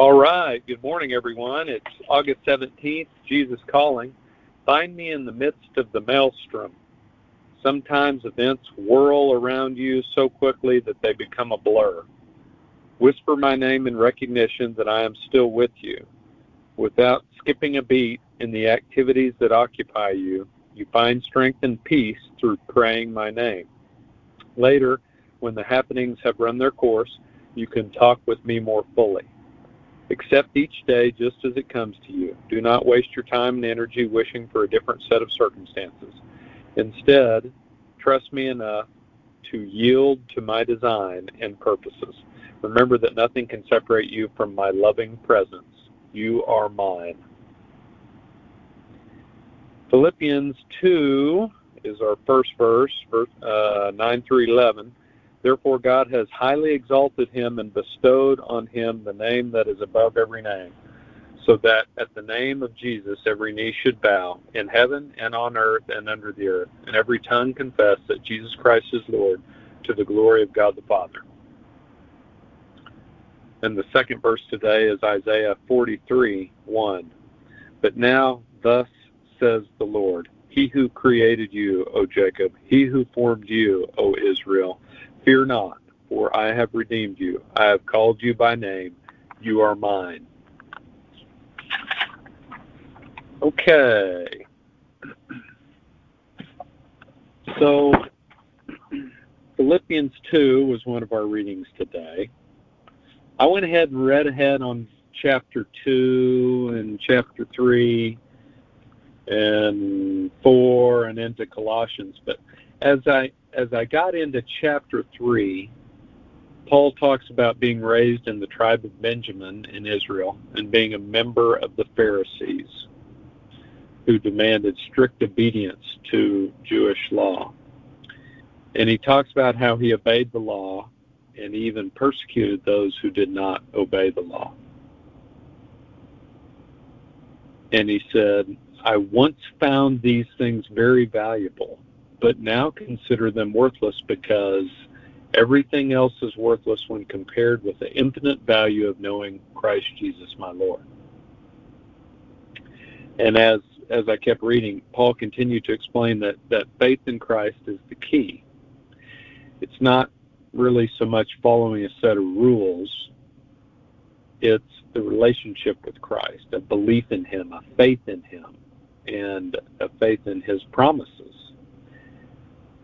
All right. Good morning, everyone. It's August 17th, Jesus Calling. Find me in the midst of the maelstrom. Sometimes events whirl around you so quickly that they become a blur. Whisper my name in recognition that I am still with you. Without skipping a beat in the activities that occupy you, you find strength and peace through praying my name. Later, when the happenings have run their course, you can talk with me more fully. Accept each day just as it comes to you. Do not waste your time and energy wishing for a different set of circumstances. Instead, trust me enough to yield to my design and purposes. Remember that nothing can separate you from my loving presence. You are mine. Philippians 2 is our first verse, verse uh, 9 through 11. Therefore, God has highly exalted him and bestowed on him the name that is above every name, so that at the name of Jesus every knee should bow, in heaven and on earth and under the earth, and every tongue confess that Jesus Christ is Lord, to the glory of God the Father. And the second verse today is Isaiah 43 1. But now, thus says the Lord, He who created you, O Jacob, He who formed you, O Israel, fear not, for I have redeemed you. I have called you by name. You are mine. Okay. So, Philippians 2 was one of our readings today. I went ahead and read ahead on chapter 2 and chapter 3 and 4 and into Colossians, but as I as I got into chapter 3, Paul talks about being raised in the tribe of Benjamin in Israel and being a member of the Pharisees who demanded strict obedience to Jewish law. And he talks about how he obeyed the law and even persecuted those who did not obey the law. And he said, I once found these things very valuable, but now consider them worthless because everything else is worthless when compared with the infinite value of knowing Christ Jesus my Lord. And as as I kept reading, Paul continued to explain that, that faith in Christ is the key. It's not really so much following a set of rules. It's the relationship with Christ, a belief in Him, a faith in Him, and a faith in His promises.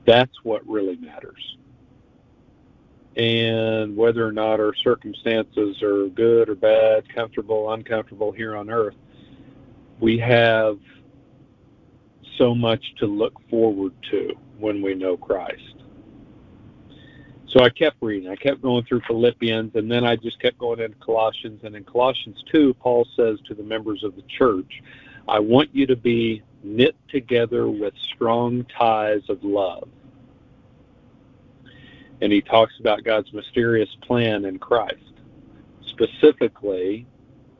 That's what really matters. And whether or not our circumstances are good or bad, comfortable, uncomfortable here on earth, we have so much to look forward to when we know Christ. So I kept reading. I kept going through Philippians, and then I just kept going into Colossians. And in Colossians 2, Paul says to the members of the church, I want you to be knit together with strong ties of love. And he talks about God's mysterious plan in Christ. Specifically,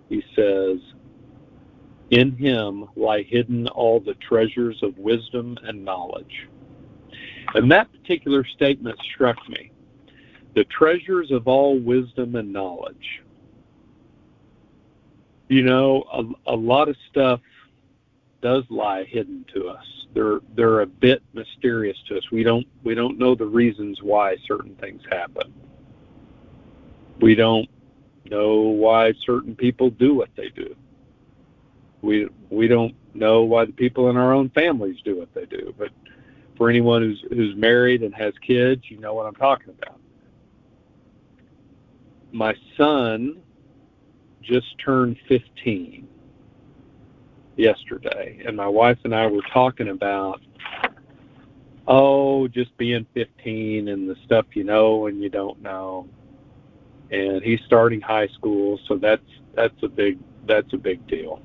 he says, In him lie hidden all the treasures of wisdom and knowledge. And that particular statement struck me the treasures of all wisdom and knowledge. You know, a, a lot of stuff does lie hidden to us. They're they're a bit mysterious to us. We don't we don't know the reasons why certain things happen. We don't know why certain people do what they do. We we don't know why the people in our own families do what they do. But for anyone who's who's married and has kids, you know what I'm talking about my son just turned 15 yesterday, and my wife and I were talking about, oh, just being 15 and the stuff you know and you don't know. And he's starting high school, so that's that's a big that's a big deal.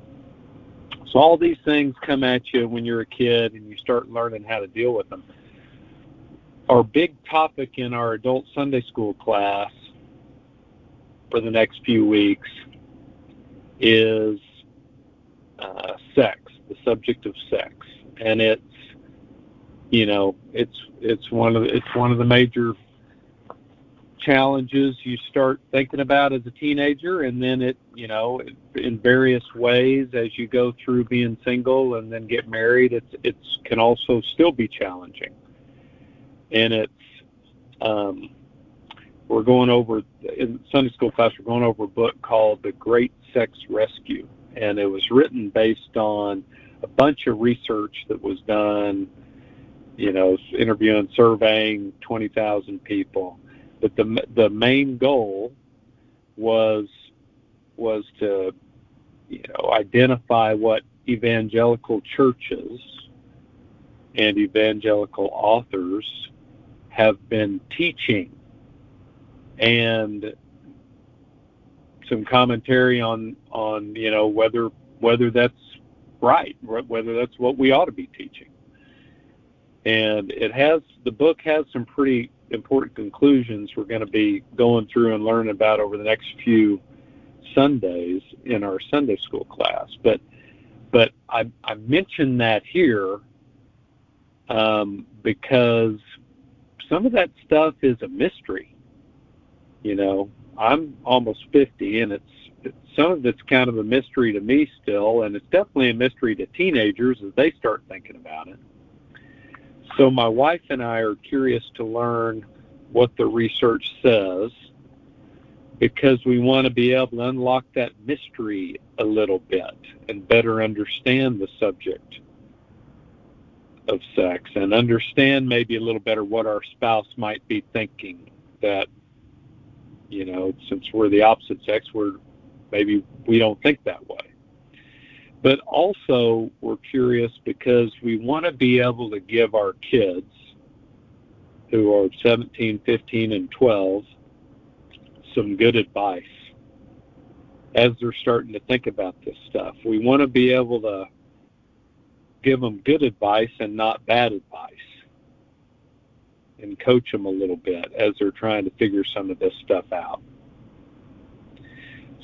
So all these things come at you when you're a kid and you start learning how to deal with them. Our big topic in our adult Sunday school class for the next few weeks is uh, sex, the subject of sex, and it's you know it's it's one of it's one of the major challenges you start thinking about as a teenager. And then it you know in various ways as you go through being single and then get married it's it's can also still be challenging. And it's um we're going over in sunday school class we're going over a book called the great sex rescue and it was written based on a bunch of research that was done you know interviewing surveying 20,000 people. But the the main goal was was to you know identify what evangelical churches and evangelical authors have been teaching. And some commentary on on you know whether whether that's right whether that's what we ought to be teaching and it has the book has some pretty important conclusions we're going to be going through and learning about over the next few Sundays in our Sunday school class. But but I, I mention that here um, because some of that stuff is a mystery. You know, I'm almost 50, and it's, some of it's kind of a mystery to me still, and it's definitely a mystery to teenagers as they start thinking about it. So my wife and I are curious to learn what the research says because we want to be able to unlock that mystery a little bit and better understand the subject of sex and understand maybe a little better what our spouse might be thinking that you know since we're the opposite sex we're maybe we don't think that way but also, we're curious because we want to be able to give our kids who are 17, 15, and 12 some good advice as they're starting to think about this stuff. We want to be able to give them good advice and not bad advice and coach them a little bit as they're trying to figure some of this stuff out.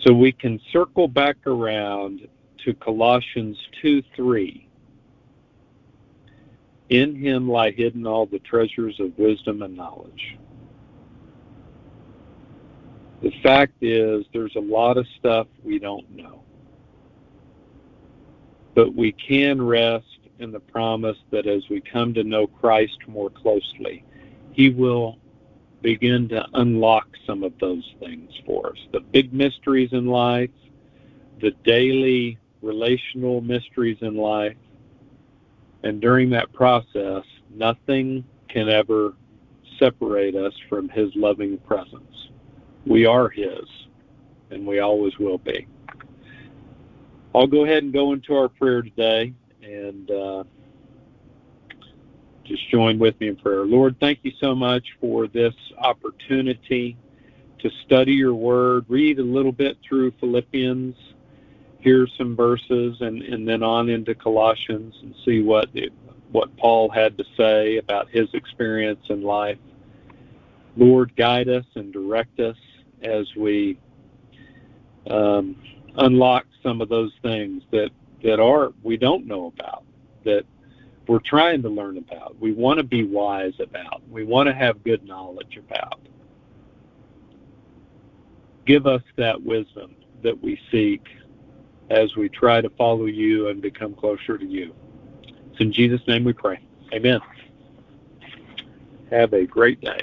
So we can circle back around to Colossians 2 3. In him lie hidden all the treasures of wisdom and knowledge. The fact is, there's a lot of stuff we don't know. But we can rest in the promise that as we come to know Christ more closely, He will begin to unlock some of those things for us. The big mysteries in life, the daily relational mysteries in life. And during that process, nothing can ever separate us from His loving presence. We are His, and we always will be. I'll go ahead and go into our prayer today and uh, join with me in prayer. Lord, thank you so much for this opportunity to study your word, read a little bit through Philippians hear some verses and, and then on into Colossians and see what it, what Paul had to say about his experience in life. Lord, guide us and direct us as we um, unlock some of those things that that are we don't know about that we're trying to learn about. We want to be wise about. We want to have good knowledge about. Give us that wisdom that we seek as we try to follow you and become closer to you. It's in Jesus' name we pray. Amen. Have a great day.